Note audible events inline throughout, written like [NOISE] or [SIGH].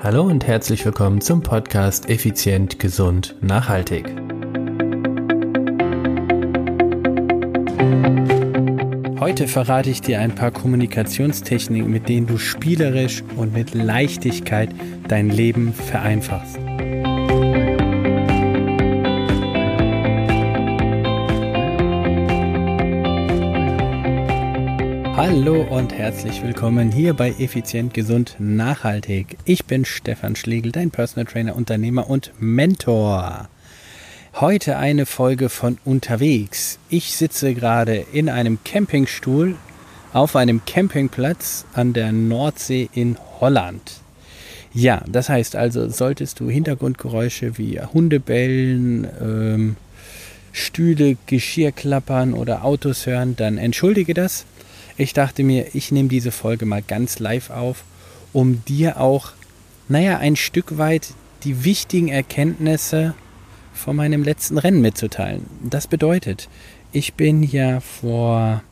Hallo und herzlich willkommen zum Podcast Effizient, Gesund, Nachhaltig. Heute verrate ich dir ein paar Kommunikationstechniken, mit denen du spielerisch und mit Leichtigkeit dein Leben vereinfachst. Hallo und herzlich willkommen hier bei Effizient, Gesund, Nachhaltig. Ich bin Stefan Schlegel, dein Personal Trainer, Unternehmer und Mentor. Heute eine Folge von unterwegs. Ich sitze gerade in einem Campingstuhl auf einem Campingplatz an der Nordsee in Holland. Ja, das heißt also, solltest du Hintergrundgeräusche wie Hundebellen, ähm, Stühle, Geschirr klappern oder Autos hören, dann entschuldige das. Ich dachte mir, ich nehme diese Folge mal ganz live auf, um dir auch, naja, ein Stück weit die wichtigen Erkenntnisse von meinem letzten Rennen mitzuteilen. Das bedeutet, ich bin ja vor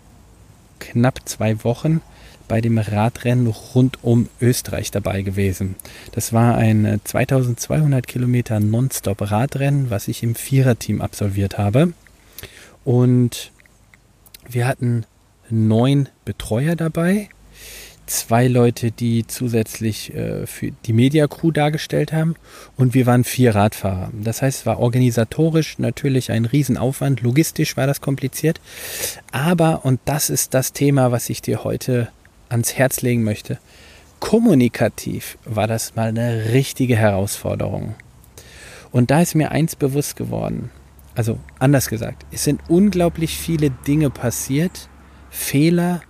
knapp zwei Wochen bei dem Radrennen rund um Österreich dabei gewesen. Das war ein 2200 Kilometer Nonstop Radrennen, was ich im Viererteam absolviert habe. Und wir hatten neun Betreuer dabei, zwei Leute, die zusätzlich äh, für die Media Crew dargestellt haben. Und wir waren vier Radfahrer. Das heißt, es war organisatorisch natürlich ein Riesenaufwand, logistisch war das kompliziert, aber, und das ist das Thema, was ich dir heute ans Herz legen möchte, kommunikativ war das mal eine richtige Herausforderung. Und da ist mir eins bewusst geworden, also anders gesagt, es sind unglaublich viele Dinge passiert, Fehler,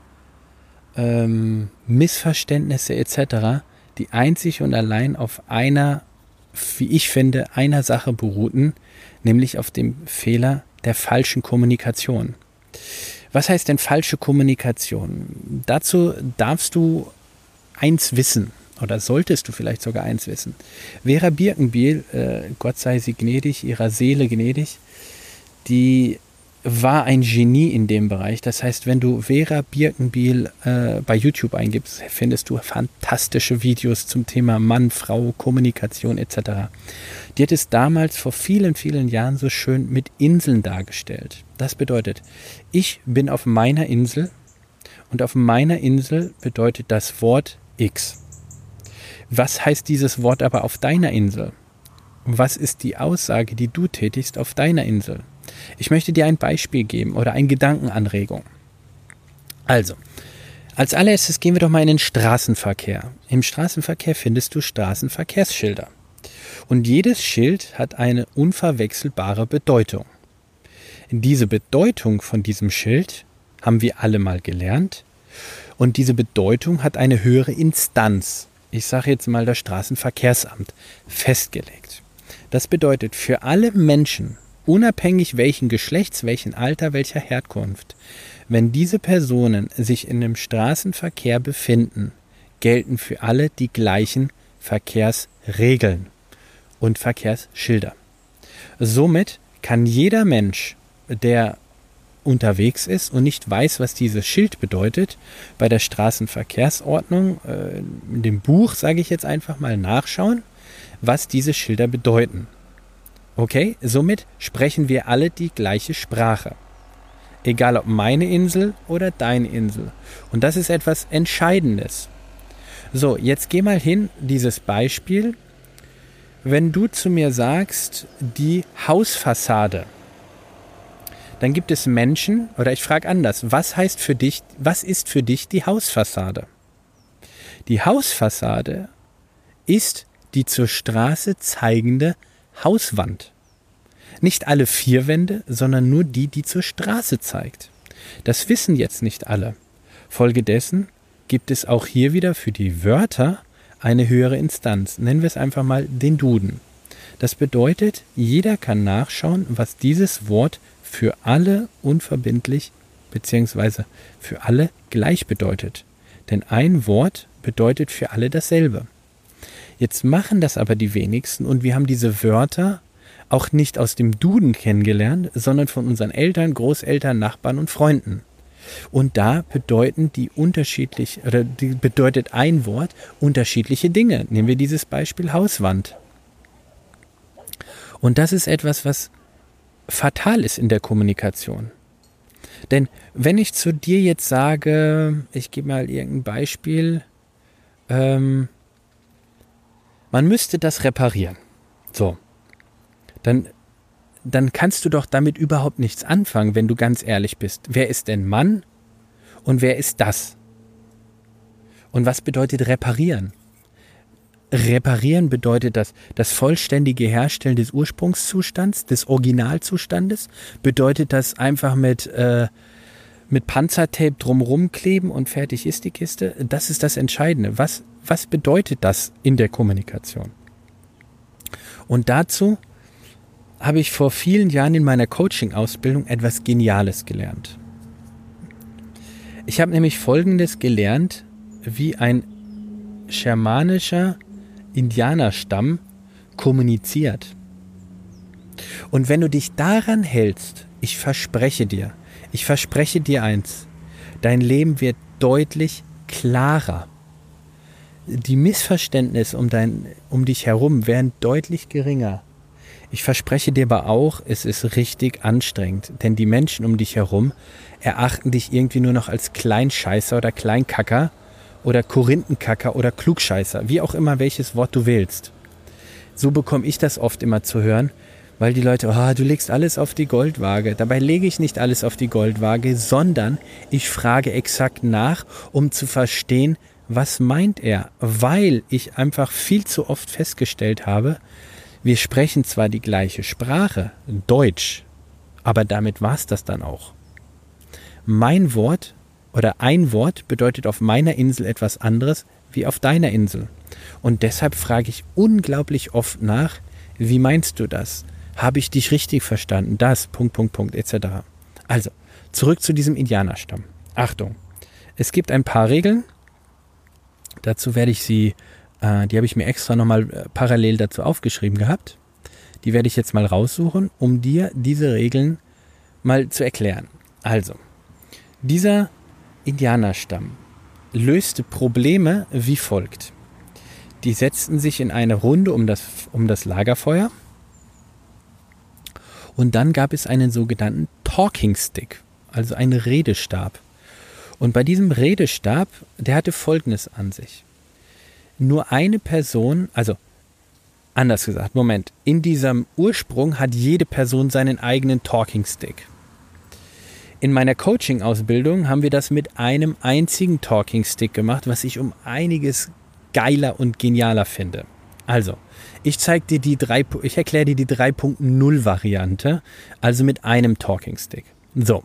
ähm, Missverständnisse etc., die einzig und allein auf einer, wie ich finde, einer Sache beruhten, nämlich auf dem Fehler der falschen Kommunikation. Was heißt denn falsche Kommunikation? Dazu darfst du eins wissen oder solltest du vielleicht sogar eins wissen. Vera Birkenbiel, äh, Gott sei sie gnädig, ihrer Seele gnädig, die war ein Genie in dem Bereich. Das heißt, wenn du Vera Birkenbiel äh, bei YouTube eingibst, findest du fantastische Videos zum Thema Mann, Frau, Kommunikation etc. Die hat es damals vor vielen, vielen Jahren so schön mit Inseln dargestellt. Das bedeutet, ich bin auf meiner Insel und auf meiner Insel bedeutet das Wort X. Was heißt dieses Wort aber auf deiner Insel? Was ist die Aussage, die du tätigst auf deiner Insel? Ich möchte dir ein Beispiel geben oder eine Gedankenanregung. Also, als allererstes gehen wir doch mal in den Straßenverkehr. Im Straßenverkehr findest du Straßenverkehrsschilder. Und jedes Schild hat eine unverwechselbare Bedeutung. Diese Bedeutung von diesem Schild haben wir alle mal gelernt. Und diese Bedeutung hat eine höhere Instanz, ich sage jetzt mal das Straßenverkehrsamt, festgelegt. Das bedeutet, für alle Menschen unabhängig welchen Geschlechts, welchen Alter, welcher Herkunft. Wenn diese Personen sich in dem Straßenverkehr befinden, gelten für alle die gleichen Verkehrsregeln und Verkehrsschilder. Somit kann jeder Mensch, der unterwegs ist und nicht weiß, was dieses Schild bedeutet, bei der Straßenverkehrsordnung, äh, in dem Buch, sage ich jetzt einfach mal, nachschauen, was diese Schilder bedeuten. Okay, somit sprechen wir alle die gleiche Sprache. Egal ob meine Insel oder deine Insel. Und das ist etwas Entscheidendes. So, jetzt geh mal hin, dieses Beispiel. Wenn du zu mir sagst, die Hausfassade, dann gibt es Menschen, oder ich frage anders, was heißt für dich, was ist für dich die Hausfassade? Die Hausfassade ist die zur Straße zeigende Hauswand. Nicht alle vier Wände, sondern nur die, die zur Straße zeigt. Das wissen jetzt nicht alle. Folgedessen gibt es auch hier wieder für die Wörter eine höhere Instanz. Nennen wir es einfach mal den Duden. Das bedeutet, jeder kann nachschauen, was dieses Wort für alle unverbindlich bzw. für alle gleich bedeutet. Denn ein Wort bedeutet für alle dasselbe. Jetzt machen das aber die wenigsten und wir haben diese Wörter auch nicht aus dem Duden kennengelernt, sondern von unseren Eltern, Großeltern, Nachbarn und Freunden. Und da bedeuten die unterschiedlich, oder die bedeutet ein Wort unterschiedliche Dinge. Nehmen wir dieses Beispiel Hauswand. Und das ist etwas, was fatal ist in der Kommunikation. Denn wenn ich zu dir jetzt sage, ich gebe mal irgendein Beispiel, ähm, man müsste das reparieren. So. Dann, dann kannst du doch damit überhaupt nichts anfangen, wenn du ganz ehrlich bist. Wer ist denn Mann und wer ist das? Und was bedeutet reparieren? Reparieren bedeutet das das vollständige Herstellen des Ursprungszustands, des Originalzustandes. Bedeutet das einfach mit, äh, mit Panzertape drumrum kleben und fertig ist die Kiste? Das ist das Entscheidende. Was, was bedeutet das in der Kommunikation? Und dazu habe ich vor vielen Jahren in meiner Coaching-Ausbildung etwas Geniales gelernt. Ich habe nämlich Folgendes gelernt, wie ein schamanischer Indianerstamm kommuniziert. Und wenn du dich daran hältst, ich verspreche dir, ich verspreche dir eins, dein Leben wird deutlich klarer. Die Missverständnisse um, dein, um dich herum werden deutlich geringer. Ich verspreche dir aber auch, es ist richtig anstrengend, denn die Menschen um dich herum erachten dich irgendwie nur noch als Kleinscheißer oder Kleinkacker oder Korinthenkacker oder Klugscheißer, wie auch immer welches Wort du wählst. So bekomme ich das oft immer zu hören, weil die Leute, oh, du legst alles auf die Goldwaage. Dabei lege ich nicht alles auf die Goldwaage, sondern ich frage exakt nach, um zu verstehen, was meint er, weil ich einfach viel zu oft festgestellt habe, wir sprechen zwar die gleiche Sprache, Deutsch, aber damit war es das dann auch. Mein Wort oder ein Wort bedeutet auf meiner Insel etwas anderes wie auf deiner Insel. Und deshalb frage ich unglaublich oft nach, wie meinst du das? Habe ich dich richtig verstanden? Das, Punkt, Punkt, Punkt, etc. Also, zurück zu diesem Indianerstamm. Achtung, es gibt ein paar Regeln. Dazu werde ich sie, äh, die habe ich mir extra nochmal äh, parallel dazu aufgeschrieben gehabt. Die werde ich jetzt mal raussuchen, um dir diese Regeln mal zu erklären. Also, dieser Indianerstamm löste Probleme wie folgt. Die setzten sich in eine Runde um das, um das Lagerfeuer und dann gab es einen sogenannten Talking Stick, also einen Redestab. Und bei diesem Redestab, der hatte Folgendes an sich. Nur eine Person, also anders gesagt, Moment, in diesem Ursprung hat jede Person seinen eigenen Talking Stick. In meiner Coaching-Ausbildung haben wir das mit einem einzigen Talking Stick gemacht, was ich um einiges geiler und genialer finde. Also, ich zeige dir die drei, ich erkläre dir die 3.0 Variante, also mit einem Talking Stick. So.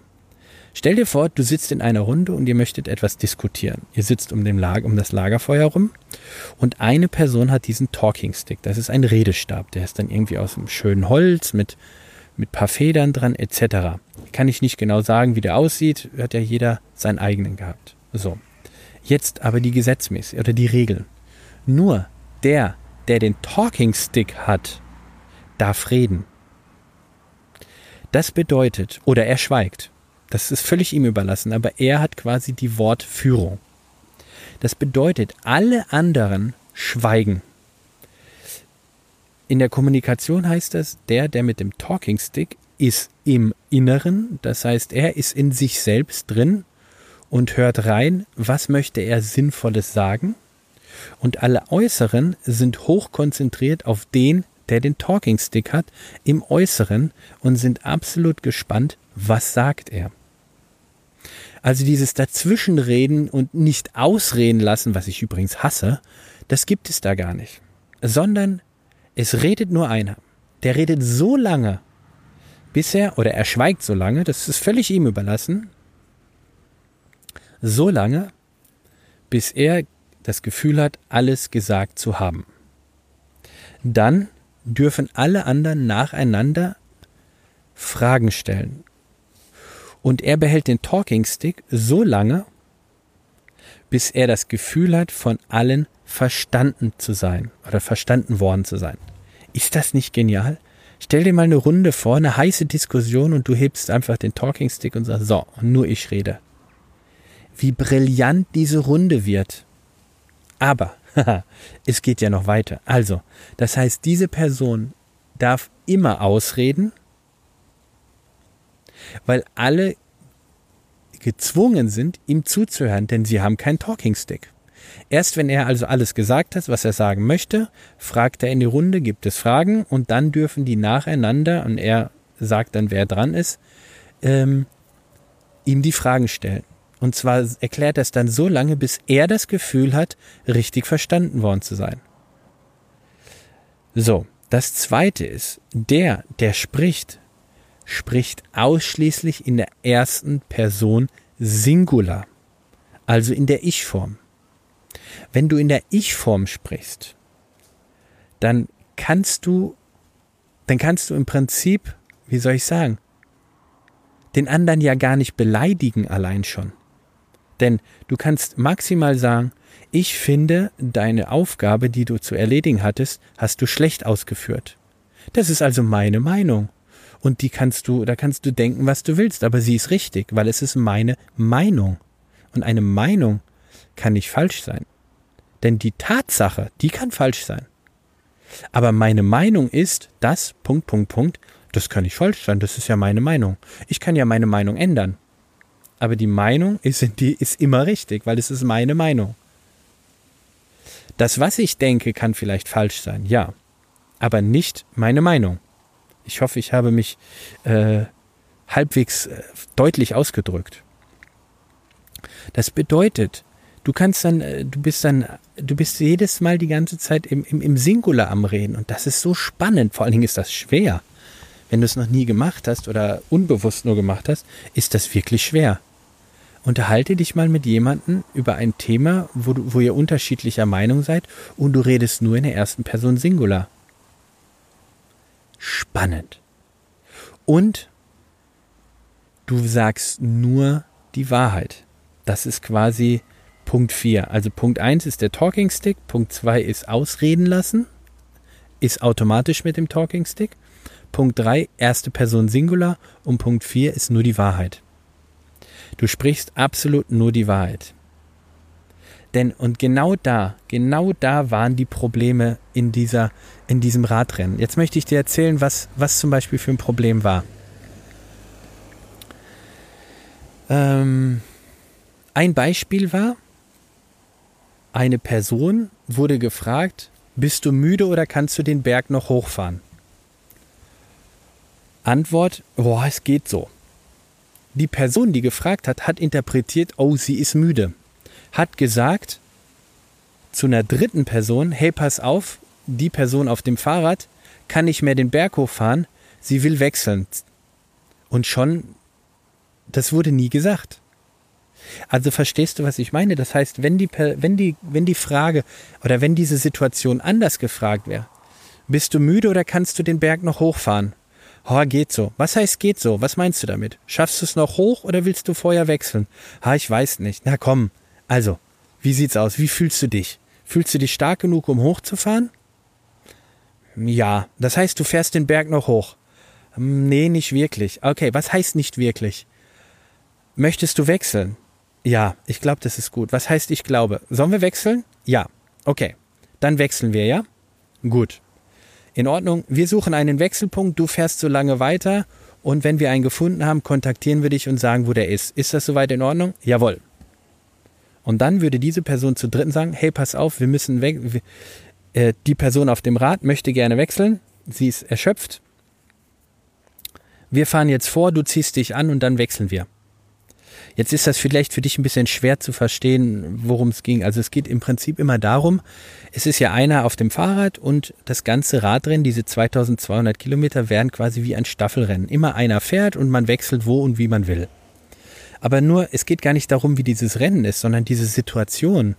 Stell dir vor, du sitzt in einer Runde und ihr möchtet etwas diskutieren. Ihr sitzt um, Lager, um das Lagerfeuer rum und eine Person hat diesen Talking Stick. Das ist ein Redestab. Der ist dann irgendwie aus einem schönen Holz mit mit paar Federn dran etc. Kann ich nicht genau sagen, wie der aussieht, hat ja jeder seinen eigenen gehabt. So. Jetzt aber die Gesetzmäßig oder die Regeln. Nur der, der den Talking Stick hat, darf reden. Das bedeutet, oder er schweigt. Das ist völlig ihm überlassen, aber er hat quasi die Wortführung. Das bedeutet, alle anderen schweigen. In der Kommunikation heißt das, der, der mit dem Talking Stick ist im Inneren, das heißt, er ist in sich selbst drin und hört rein, was möchte er Sinnvolles sagen. Und alle Äußeren sind hochkonzentriert auf den, der den Talking Stick hat, im Äußeren und sind absolut gespannt, was sagt er. Also dieses Dazwischenreden und nicht ausreden lassen, was ich übrigens hasse, das gibt es da gar nicht. Sondern es redet nur einer. Der redet so lange, bis er, oder er schweigt so lange, das ist völlig ihm überlassen, so lange, bis er das Gefühl hat, alles gesagt zu haben. Dann dürfen alle anderen nacheinander Fragen stellen. Und er behält den Talking Stick so lange, bis er das Gefühl hat, von allen verstanden zu sein oder verstanden worden zu sein. Ist das nicht genial? Stell dir mal eine Runde vor, eine heiße Diskussion und du hebst einfach den Talking Stick und sagst, so, nur ich rede. wie brillant diese Runde wird. Aber [LAUGHS] es geht ja noch weiter. Also, das heißt, diese Person darf immer ausreden, weil alle gezwungen sind, ihm zuzuhören, denn sie haben keinen Talking Stick. Erst wenn er also alles gesagt hat, was er sagen möchte, fragt er in die Runde, gibt es Fragen und dann dürfen die nacheinander, und er sagt dann, wer dran ist, ähm, ihm die Fragen stellen. Und zwar erklärt er es dann so lange, bis er das Gefühl hat, richtig verstanden worden zu sein. So, das zweite ist, der, der spricht, spricht ausschließlich in der ersten Person Singular, also in der Ich-Form. Wenn du in der Ich-Form sprichst, dann kannst du, dann kannst du im Prinzip, wie soll ich sagen, den anderen ja gar nicht beleidigen allein schon. Denn du kannst maximal sagen, ich finde, deine Aufgabe, die du zu erledigen hattest, hast du schlecht ausgeführt. Das ist also meine Meinung. Und die kannst du, da kannst du denken, was du willst, aber sie ist richtig, weil es ist meine Meinung. Und eine Meinung kann nicht falsch sein. Denn die Tatsache, die kann falsch sein. Aber meine Meinung ist, das, Punkt, Punkt, Punkt, das kann nicht falsch sein, das ist ja meine Meinung. Ich kann ja meine Meinung ändern. Aber die Meinung ist, [LAUGHS] die ist immer richtig, weil es ist meine Meinung. Das, was ich denke, kann vielleicht falsch sein, ja. Aber nicht meine Meinung. Ich hoffe, ich habe mich äh, halbwegs äh, deutlich ausgedrückt. Das bedeutet, du kannst dann, äh, du bist dann, du bist jedes Mal die ganze Zeit im, im, im Singular am Reden und das ist so spannend. Vor allen Dingen ist das schwer wenn du es noch nie gemacht hast oder unbewusst nur gemacht hast, ist das wirklich schwer. Unterhalte dich mal mit jemandem über ein Thema, wo, du, wo ihr unterschiedlicher Meinung seid und du redest nur in der ersten Person Singular. Spannend. Und du sagst nur die Wahrheit. Das ist quasi Punkt 4. Also Punkt 1 ist der Talking Stick, Punkt 2 ist Ausreden lassen, ist automatisch mit dem Talking Stick. Punkt 3 erste Person Singular und Punkt 4 ist nur die Wahrheit. Du sprichst absolut nur die Wahrheit. Denn und genau da, genau da waren die Probleme in dieser, in diesem Radrennen. Jetzt möchte ich dir erzählen, was, was zum Beispiel für ein Problem war. Ähm, ein Beispiel war, eine Person wurde gefragt, bist du müde oder kannst du den Berg noch hochfahren? Antwort, boah, es geht so. Die Person, die gefragt hat, hat interpretiert, oh, sie ist müde. Hat gesagt zu einer dritten Person, hey, pass auf, die Person auf dem Fahrrad kann nicht mehr den Berg hochfahren, sie will wechseln. Und schon, das wurde nie gesagt. Also verstehst du, was ich meine? Das heißt, wenn die, wenn die, wenn die Frage oder wenn diese Situation anders gefragt wäre, bist du müde oder kannst du den Berg noch hochfahren? Ha, geht so. Was heißt geht so? Was meinst du damit? Schaffst du es noch hoch oder willst du vorher wechseln? Ha, ich weiß nicht. Na komm. Also, wie sieht's aus? Wie fühlst du dich? Fühlst du dich stark genug, um hochzufahren? Ja. Das heißt, du fährst den Berg noch hoch. Hm, nee, nicht wirklich. Okay, was heißt nicht wirklich? Möchtest du wechseln? Ja, ich glaube, das ist gut. Was heißt ich glaube? Sollen wir wechseln? Ja. Okay. Dann wechseln wir, ja? Gut in Ordnung, wir suchen einen Wechselpunkt, du fährst so lange weiter und wenn wir einen gefunden haben, kontaktieren wir dich und sagen, wo der ist. Ist das soweit in Ordnung? Jawohl. Und dann würde diese Person zu dritten sagen, hey, pass auf, wir müssen weg. Äh, die Person auf dem Rad möchte gerne wechseln. Sie ist erschöpft. Wir fahren jetzt vor, du ziehst dich an und dann wechseln wir. Jetzt ist das vielleicht für dich ein bisschen schwer zu verstehen, worum es ging. Also es geht im Prinzip immer darum, es ist ja einer auf dem Fahrrad und das ganze Radrennen, diese 2200 Kilometer, werden quasi wie ein Staffelrennen. Immer einer fährt und man wechselt wo und wie man will. Aber nur, es geht gar nicht darum, wie dieses Rennen ist, sondern diese Situation.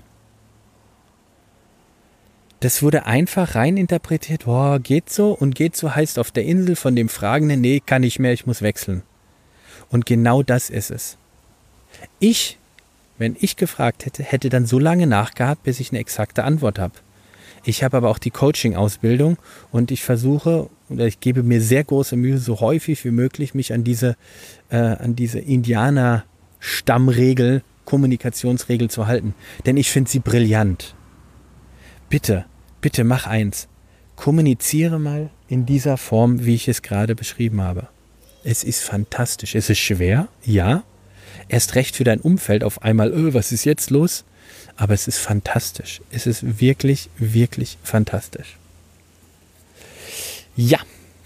Das wurde einfach rein interpretiert, boah, geht so und geht so heißt auf der Insel von dem Fragenden, nee, kann nicht mehr, ich muss wechseln. Und genau das ist es. Ich, wenn ich gefragt hätte, hätte dann so lange nachgehabt, bis ich eine exakte Antwort habe. Ich habe aber auch die Coaching-Ausbildung und ich versuche oder ich gebe mir sehr große Mühe, so häufig wie möglich mich an diese, äh, an diese Indianer-Stammregel Kommunikationsregel zu halten, denn ich finde sie brillant. Bitte, bitte mach eins. Kommuniziere mal in dieser Form, wie ich es gerade beschrieben habe. Es ist fantastisch. Es ist schwer, ja. Erst recht für dein Umfeld auf einmal, öh, was ist jetzt los? Aber es ist fantastisch. Es ist wirklich, wirklich fantastisch. Ja,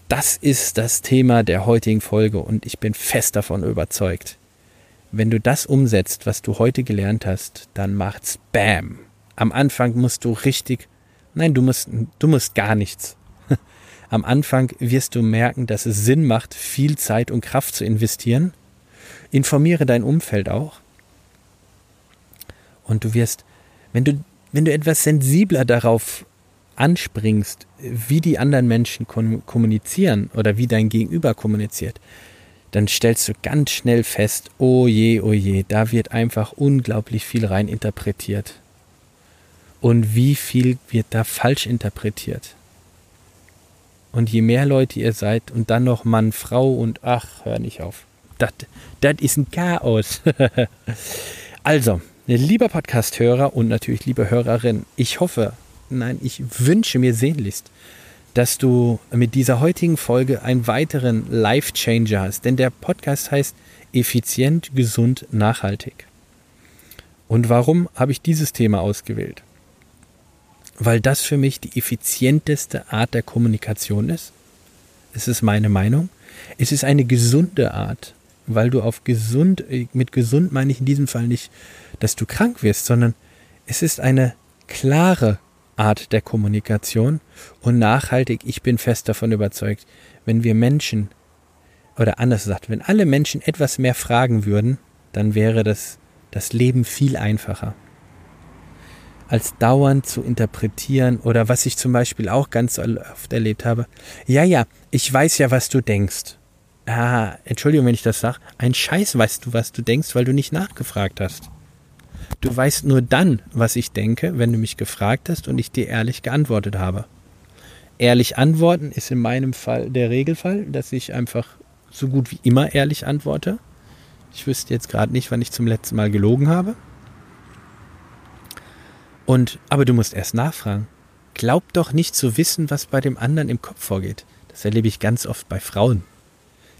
das ist das Thema der heutigen Folge und ich bin fest davon überzeugt. Wenn du das umsetzt, was du heute gelernt hast, dann macht's Bam. Am Anfang musst du richtig, nein, du musst, du musst gar nichts. [LAUGHS] Am Anfang wirst du merken, dass es Sinn macht, viel Zeit und Kraft zu investieren. Informiere dein Umfeld auch. Und du wirst, wenn du, wenn du etwas sensibler darauf anspringst, wie die anderen Menschen kommunizieren oder wie dein Gegenüber kommuniziert, dann stellst du ganz schnell fest, oh je, oh je, da wird einfach unglaublich viel rein interpretiert. Und wie viel wird da falsch interpretiert? Und je mehr Leute ihr seid und dann noch Mann, Frau und ach, hör nicht auf. Das ist ein Chaos. [LAUGHS] also, lieber Podcast-Hörer und natürlich liebe Hörerin, ich hoffe, nein, ich wünsche mir sehnlichst, dass du mit dieser heutigen Folge einen weiteren Life-Changer hast. Denn der Podcast heißt Effizient, gesund, nachhaltig. Und warum habe ich dieses Thema ausgewählt? Weil das für mich die effizienteste Art der Kommunikation ist. Es ist meine Meinung. Es ist eine gesunde Art, weil du auf gesund, mit gesund meine ich in diesem Fall nicht, dass du krank wirst, sondern es ist eine klare Art der Kommunikation und nachhaltig, ich bin fest davon überzeugt, wenn wir Menschen, oder anders gesagt, wenn alle Menschen etwas mehr fragen würden, dann wäre das, das Leben viel einfacher. Als dauernd zu interpretieren oder was ich zum Beispiel auch ganz oft erlebt habe. Ja, ja, ich weiß ja, was du denkst. Ah, Entschuldigung, wenn ich das sage. Ein Scheiß weißt du, was du denkst, weil du nicht nachgefragt hast. Du weißt nur dann, was ich denke, wenn du mich gefragt hast und ich dir ehrlich geantwortet habe. Ehrlich antworten ist in meinem Fall der Regelfall, dass ich einfach so gut wie immer ehrlich antworte. Ich wüsste jetzt gerade nicht, wann ich zum letzten Mal gelogen habe. Und, aber du musst erst nachfragen. Glaub doch nicht zu wissen, was bei dem anderen im Kopf vorgeht. Das erlebe ich ganz oft bei Frauen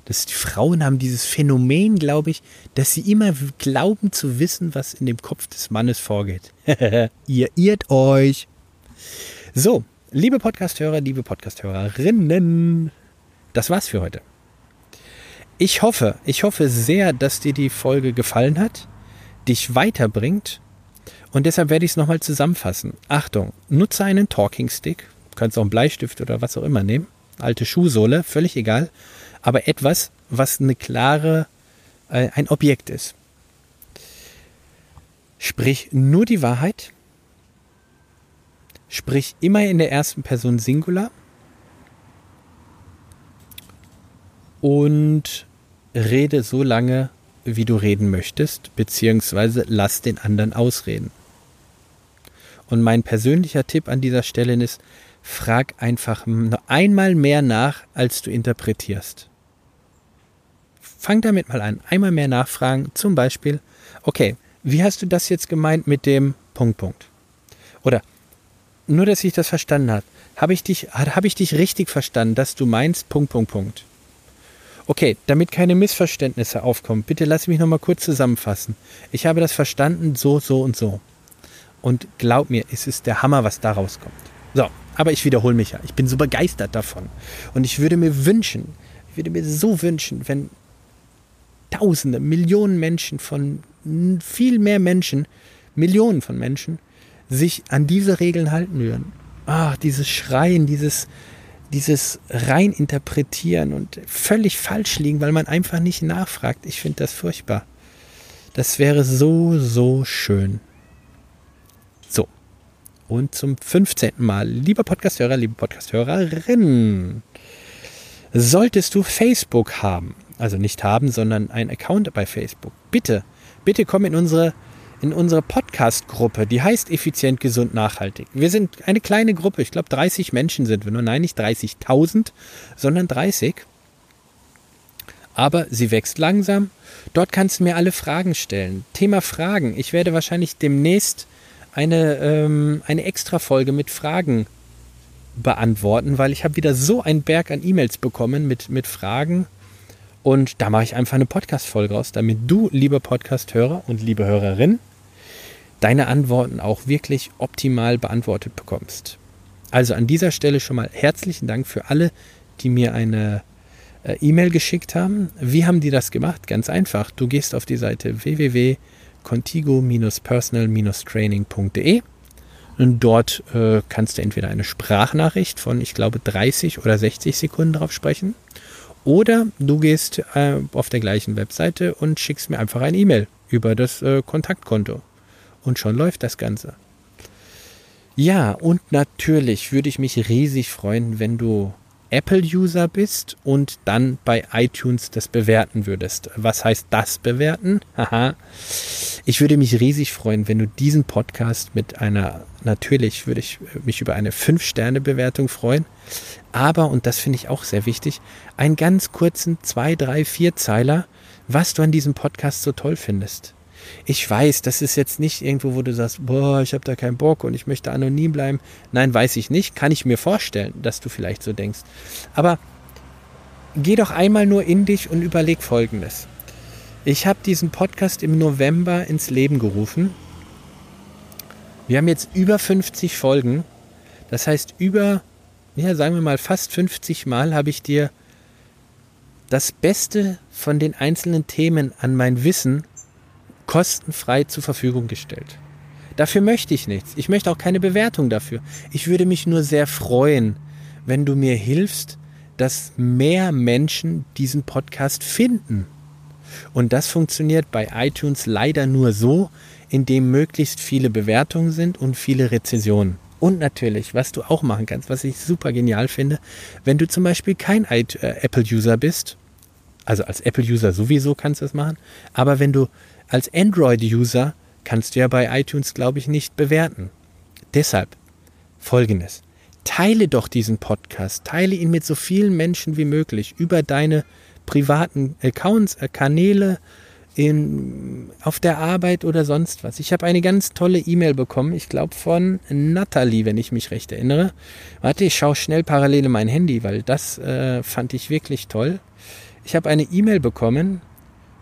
dass die Frauen haben dieses Phänomen, glaube ich, dass sie immer glauben zu wissen, was in dem Kopf des Mannes vorgeht. [LAUGHS] Ihr irrt euch. So, liebe Podcasthörer, liebe Podcasthörerinnen, das war's für heute. Ich hoffe, ich hoffe sehr, dass dir die Folge gefallen hat, dich weiterbringt und deshalb werde ich es nochmal zusammenfassen. Achtung, nutze einen Talking Stick, kannst auch einen Bleistift oder was auch immer nehmen, alte Schuhsohle, völlig egal aber etwas, was eine klare, äh, ein Objekt ist. Sprich nur die Wahrheit, sprich immer in der ersten Person Singular und rede so lange, wie du reden möchtest, beziehungsweise lass den anderen ausreden. Und mein persönlicher Tipp an dieser Stelle ist, frag einfach einmal mehr nach, als du interpretierst. Fang damit mal an. Einmal mehr nachfragen. Zum Beispiel, okay, wie hast du das jetzt gemeint mit dem Punkt, Punkt? Oder nur, dass ich das verstanden habe. Habe ich dich, habe ich dich richtig verstanden, dass du meinst Punkt, Punkt, Punkt? Okay, damit keine Missverständnisse aufkommen, bitte lass mich nochmal kurz zusammenfassen. Ich habe das verstanden, so, so und so. Und glaub mir, es ist der Hammer, was da rauskommt. So, aber ich wiederhole mich ja. Ich bin so begeistert davon. Und ich würde mir wünschen, ich würde mir so wünschen, wenn Tausende, Millionen Menschen von viel mehr Menschen, Millionen von Menschen, sich an diese Regeln halten würden. Ah, dieses Schreien, dieses, dieses Reininterpretieren und völlig falsch liegen, weil man einfach nicht nachfragt. Ich finde das furchtbar. Das wäre so, so schön. So. Und zum 15. Mal, lieber Podcasthörer, liebe Podcasthörerin, solltest du Facebook haben, also nicht haben, sondern ein Account bei Facebook. Bitte, bitte komm in unsere, in unsere Podcast-Gruppe, die heißt Effizient, Gesund, Nachhaltig. Wir sind eine kleine Gruppe, ich glaube 30 Menschen sind wir nur. Nein, nicht 30.000, sondern 30. aber sie wächst langsam. Dort kannst du mir alle Fragen stellen. Thema Fragen. Ich werde wahrscheinlich demnächst eine, ähm, eine Extra-Folge mit Fragen beantworten, weil ich habe wieder so einen Berg an E-Mails bekommen mit, mit Fragen. Und da mache ich einfach eine Podcast-Folge raus, damit du, lieber Podcast-Hörer und liebe Hörerin, deine Antworten auch wirklich optimal beantwortet bekommst. Also an dieser Stelle schon mal herzlichen Dank für alle, die mir eine äh, E-Mail geschickt haben. Wie haben die das gemacht? Ganz einfach. Du gehst auf die Seite www.contigo-personal-training.de und dort äh, kannst du entweder eine Sprachnachricht von, ich glaube, 30 oder 60 Sekunden drauf sprechen oder du gehst äh, auf der gleichen Webseite und schickst mir einfach eine E-Mail über das äh, Kontaktkonto. Und schon läuft das Ganze. Ja, und natürlich würde ich mich riesig freuen, wenn du Apple-User bist und dann bei iTunes das bewerten würdest. Was heißt das bewerten? [LAUGHS] Haha. ich würde mich riesig freuen, wenn du diesen Podcast mit einer, natürlich würde ich mich über eine 5-Sterne-Bewertung freuen, aber, und das finde ich auch sehr wichtig, einen ganz kurzen 2, 3, 4 Zeiler, was du an diesem Podcast so toll findest. Ich weiß, das ist jetzt nicht irgendwo, wo du sagst, boah, ich habe da keinen Bock und ich möchte anonym bleiben. Nein, weiß ich nicht. Kann ich mir vorstellen, dass du vielleicht so denkst. Aber geh doch einmal nur in dich und überleg Folgendes. Ich habe diesen Podcast im November ins Leben gerufen. Wir haben jetzt über 50 Folgen. Das heißt, über, ja, sagen wir mal, fast 50 Mal habe ich dir das Beste von den einzelnen Themen an mein Wissen kostenfrei zur Verfügung gestellt. Dafür möchte ich nichts. Ich möchte auch keine Bewertung dafür. Ich würde mich nur sehr freuen, wenn du mir hilfst, dass mehr Menschen diesen Podcast finden. Und das funktioniert bei iTunes leider nur so, indem möglichst viele Bewertungen sind und viele Rezensionen. Und natürlich, was du auch machen kannst, was ich super genial finde, wenn du zum Beispiel kein äh, Apple-User bist, also als Apple-User sowieso kannst du es machen, aber wenn du als Android-User kannst du ja bei iTunes, glaube ich, nicht bewerten. Deshalb folgendes. Teile doch diesen Podcast, teile ihn mit so vielen Menschen wie möglich über deine privaten Accounts, äh, Kanäle, in, auf der Arbeit oder sonst was. Ich habe eine ganz tolle E-Mail bekommen, ich glaube von Natalie, wenn ich mich recht erinnere. Warte, ich schaue schnell parallel in mein Handy, weil das äh, fand ich wirklich toll. Ich habe eine E-Mail bekommen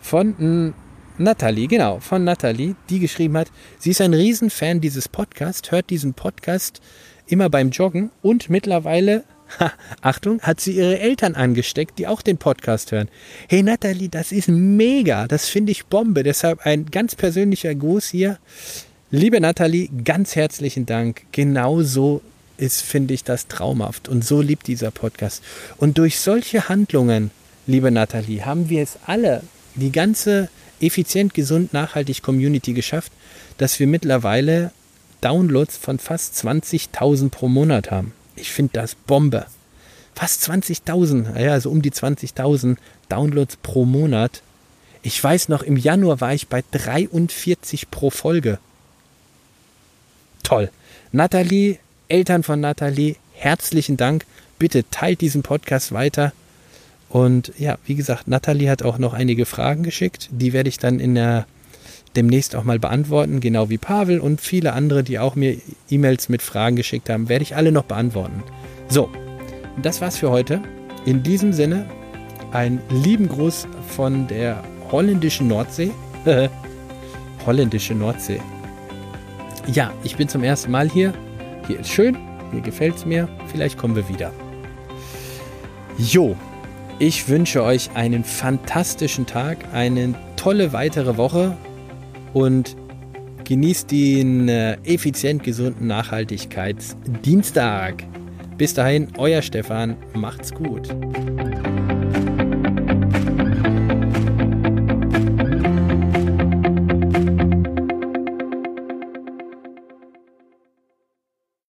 von Natalie, genau, von Natalie, die geschrieben hat, sie ist ein Riesenfan dieses Podcasts, hört diesen Podcast immer beim Joggen und mittlerweile, ha, Achtung, hat sie ihre Eltern angesteckt, die auch den Podcast hören. Hey Natalie, das ist mega, das finde ich Bombe, deshalb ein ganz persönlicher Gruß hier. Liebe Natalie, ganz herzlichen Dank. Genauso ist, finde ich, das traumhaft und so liebt dieser Podcast. Und durch solche Handlungen, liebe Natalie, haben wir es alle, die ganze effizient, gesund, nachhaltig Community geschafft, dass wir mittlerweile Downloads von fast 20.000 pro Monat haben. Ich finde das Bombe. Fast 20.000, ja, also um die 20.000 Downloads pro Monat. Ich weiß noch, im Januar war ich bei 43 pro Folge. Toll. Nathalie, Eltern von Nathalie, herzlichen Dank. Bitte teilt diesen Podcast weiter. Und ja, wie gesagt, Nathalie hat auch noch einige Fragen geschickt. Die werde ich dann in der demnächst auch mal beantworten, genau wie Pavel und viele andere, die auch mir E-Mails mit Fragen geschickt haben, werde ich alle noch beantworten. So, das war's für heute. In diesem Sinne, einen lieben Gruß von der holländischen Nordsee. [LAUGHS] holländische Nordsee. Ja, ich bin zum ersten Mal hier. Hier ist schön, hier gefällt es mir. Vielleicht kommen wir wieder. Jo, ich wünsche euch einen fantastischen Tag, eine tolle weitere Woche und genießt den äh, effizient gesunden Nachhaltigkeitsdienstag. Bis dahin, euer Stefan, macht's gut.